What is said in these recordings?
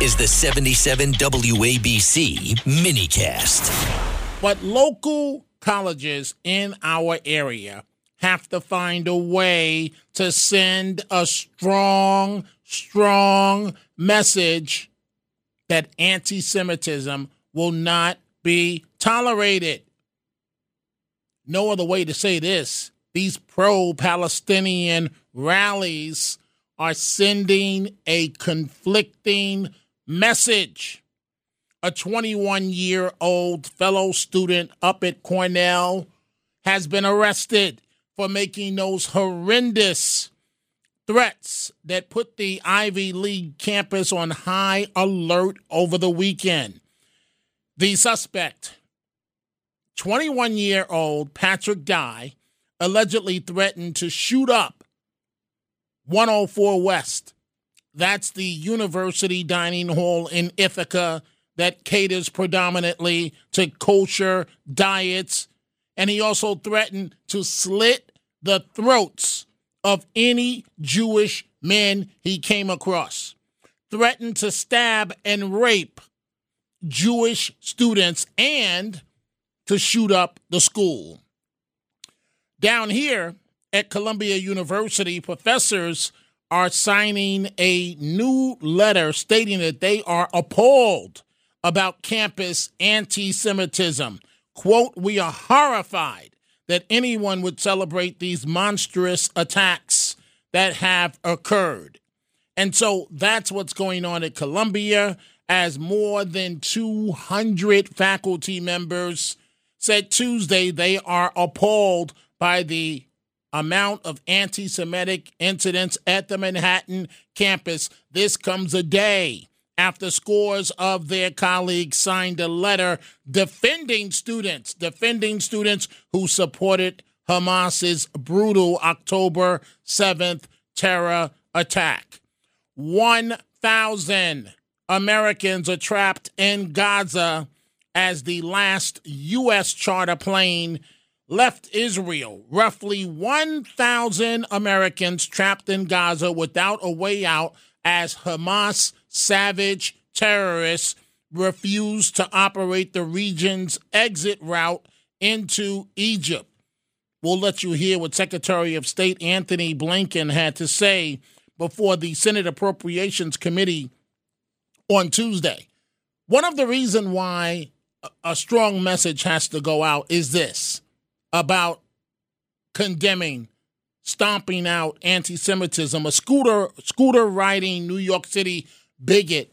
is the 77 WABC minicast. But local colleges in our area have to find a way to send a strong, strong message that anti Semitism will not be tolerated. No other way to say this. These pro Palestinian rallies are sending a conflicting message. A 21 year old fellow student up at Cornell has been arrested for making those horrendous threats that put the Ivy League campus on high alert over the weekend. The suspect, 21 year old Patrick Dye, allegedly threatened to shoot up 104 West. That's the university dining hall in Ithaca that caters predominantly to kosher diets. And he also threatened to slit the throats of any Jewish men he came across, threatened to stab and rape Jewish students, and to shoot up the school. Down here at Columbia University, professors are signing a new letter stating that they are appalled about campus anti Semitism. Quote, we are horrified that anyone would celebrate these monstrous attacks that have occurred. And so that's what's going on at Columbia as more than 200 faculty members said Tuesday they are appalled by the amount of anti Semitic incidents at the Manhattan campus. This comes a day after scores of their colleagues signed a letter defending students, defending students who supported Hamas's brutal October 7th terror attack. 1,000 Americans are trapped in Gaza as the last U.S. charter plane left Israel. Roughly 1,000 Americans trapped in Gaza without a way out as Hamas savage terrorists refuse to operate the region's exit route into Egypt. We'll let you hear what Secretary of State Antony Blinken had to say before the Senate Appropriations Committee on Tuesday. One of the reasons why a strong message has to go out is this about condemning, stomping out anti Semitism. A scooter scooter riding New York City bigot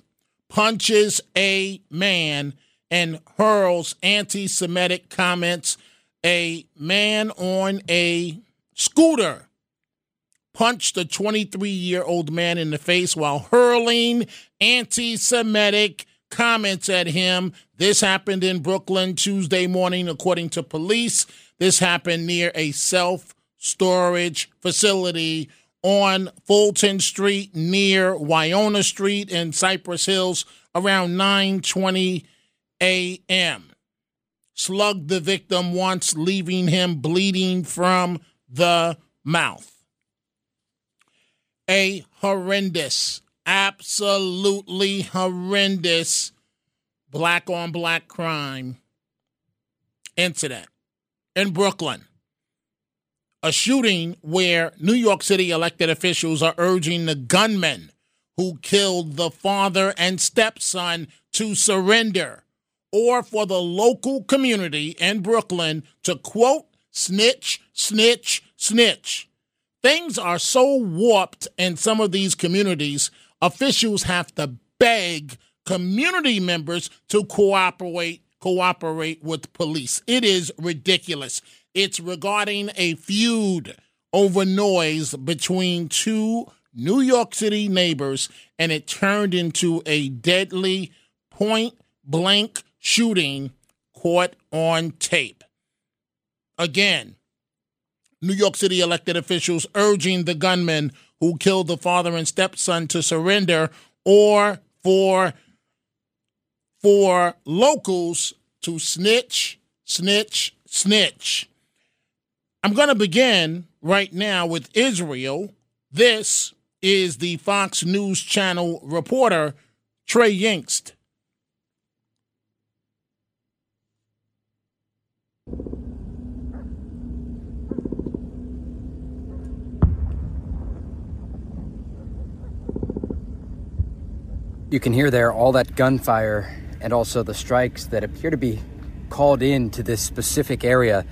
punches a man and hurls anti Semitic comments. A man on a scooter punched a 23 year old man in the face while hurling anti Semitic comments at him. This happened in Brooklyn Tuesday morning, according to police. This happened near a self storage facility on Fulton Street near Wyona Street in Cypress Hills around 9:20 a.m. Slugged the victim once, leaving him bleeding from the mouth. A horrendous, absolutely horrendous black on black crime incident in Brooklyn a shooting where New York City elected officials are urging the gunman who killed the father and stepson to surrender or for the local community in Brooklyn to quote, snitch, snitch, snitch. Things are so warped in some of these communities, officials have to beg community members to cooperate cooperate with police. It is ridiculous. It's regarding a feud over noise between two New York City neighbors, and it turned into a deadly point blank shooting caught on tape. Again, New York City elected officials urging the gunman who killed the father and stepson to surrender or for for locals to snitch, snitch, snitch. I'm going to begin right now with Israel. This is the Fox News Channel reporter Trey Yingst. You can hear there all that gunfire and also the strikes that appear to be called in to this specific area.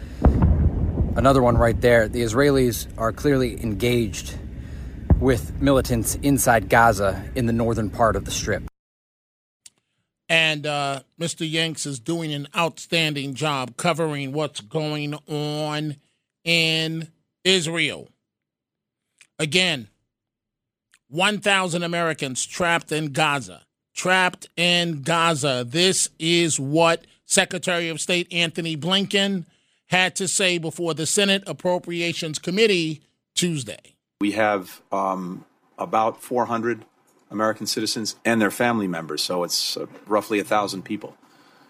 Another one right there. The Israelis are clearly engaged with militants inside Gaza in the northern part of the strip. And uh, Mr. Yingst is doing an outstanding job covering what's going on in Israel. Again, 1,000 Americans trapped in Gaza. Trapped in Gaza. This is what Secretary of State Antony Blinken had to say before the Senate Appropriations Committee Tuesday. We have um, about 400 American citizens and their family members, so it's uh, roughly a thousand people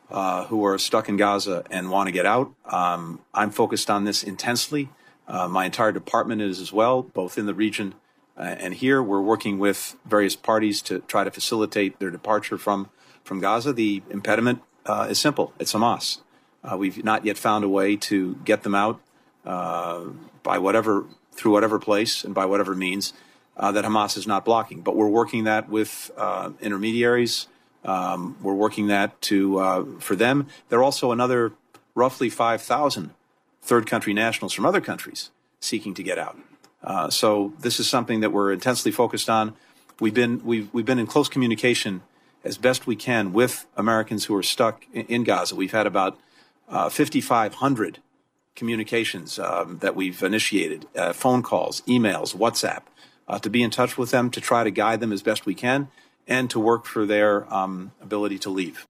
uh, who are stuck in Gaza and want to get out. Um, I'm focused on this intensely. Uh, my entire department is as well, both in the region uh, and here we're working with various parties to try to facilitate their departure from, from Gaza. The impediment uh, is simple it's Hamas. Uh, we've not yet found a way to get them out uh, by whatever, through whatever place and by whatever means uh, that Hamas is not blocking. But we're working that with uh, intermediaries. Um, we're working that to, for them. There are also another roughly 5,000 third country nationals from other countries seeking to get out. Uh, so this is something that we're intensely focused on. We've been we've we've been in close communication as best we can with Americans who are stuck in, in Gaza. We've had about uh, 5,500 communications um, that we've initiated, uh, phone calls, emails, WhatsApp, uh, to be in touch with them, to try to guide them as best we can, and to work for their um, ability to leave.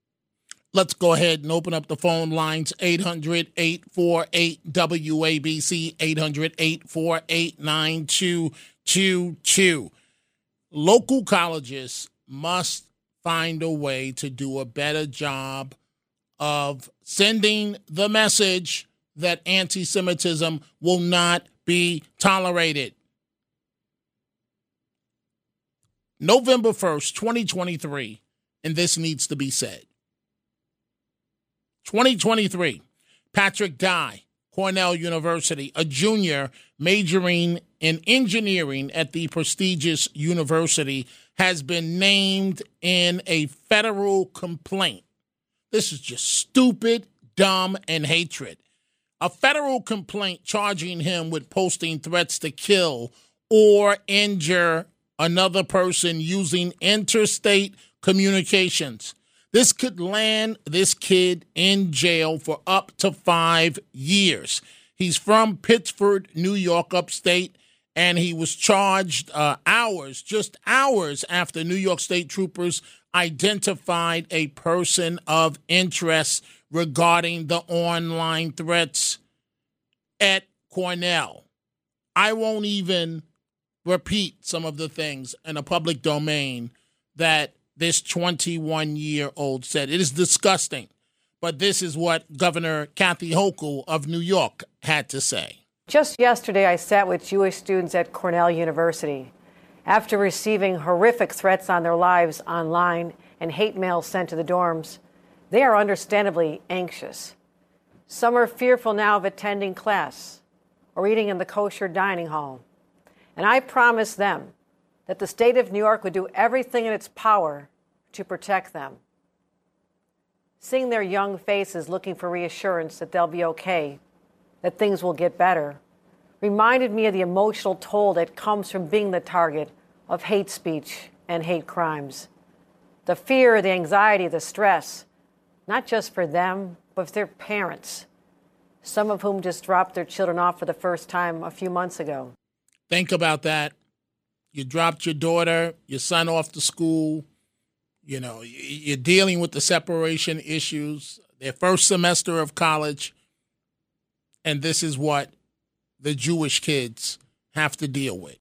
Let's go ahead and open up the phone lines 800 848 WABC 800 848 9222. Local colleges must find a way to do a better job of sending the message that anti Semitism will not be tolerated. November 1st, 2023, and this needs to be said. 2023, Patrick Dye, Cornell University, a junior majoring in engineering at the prestigious university, has been named in a federal complaint. This is just stupid, dumb, and hatred. A federal complaint charging him with posting threats to kill or injure another person using interstate communications. This could land this kid in jail for up to five years. He's from Pittsford, New York, upstate, and he was charged uh, hours, just hours after New York State troopers identified a person of interest regarding the online threats at Cornell. I won't even repeat some of the things in a public domain that this 21 year old said. It is disgusting, but this is what Governor Kathy Hochul of New York had to say. Just yesterday, I sat with Jewish students at Cornell University. After receiving horrific threats on their lives online and hate mail sent to the dorms, they are understandably anxious. Some are fearful now of attending class or eating in the kosher dining hall. And I promise them that the state of New York would do everything in its power to protect them. Seeing their young faces looking for reassurance that they'll be okay, that things will get better, reminded me of the emotional toll that comes from being the target of hate speech and hate crimes. The fear, the anxiety, the stress, not just for them, but for their parents, some of whom just dropped their children off for the first time a few months ago. Think about that you dropped your daughter, your son off to school. You know, you're dealing with the separation issues, their first semester of college. And this is what the Jewish kids have to deal with.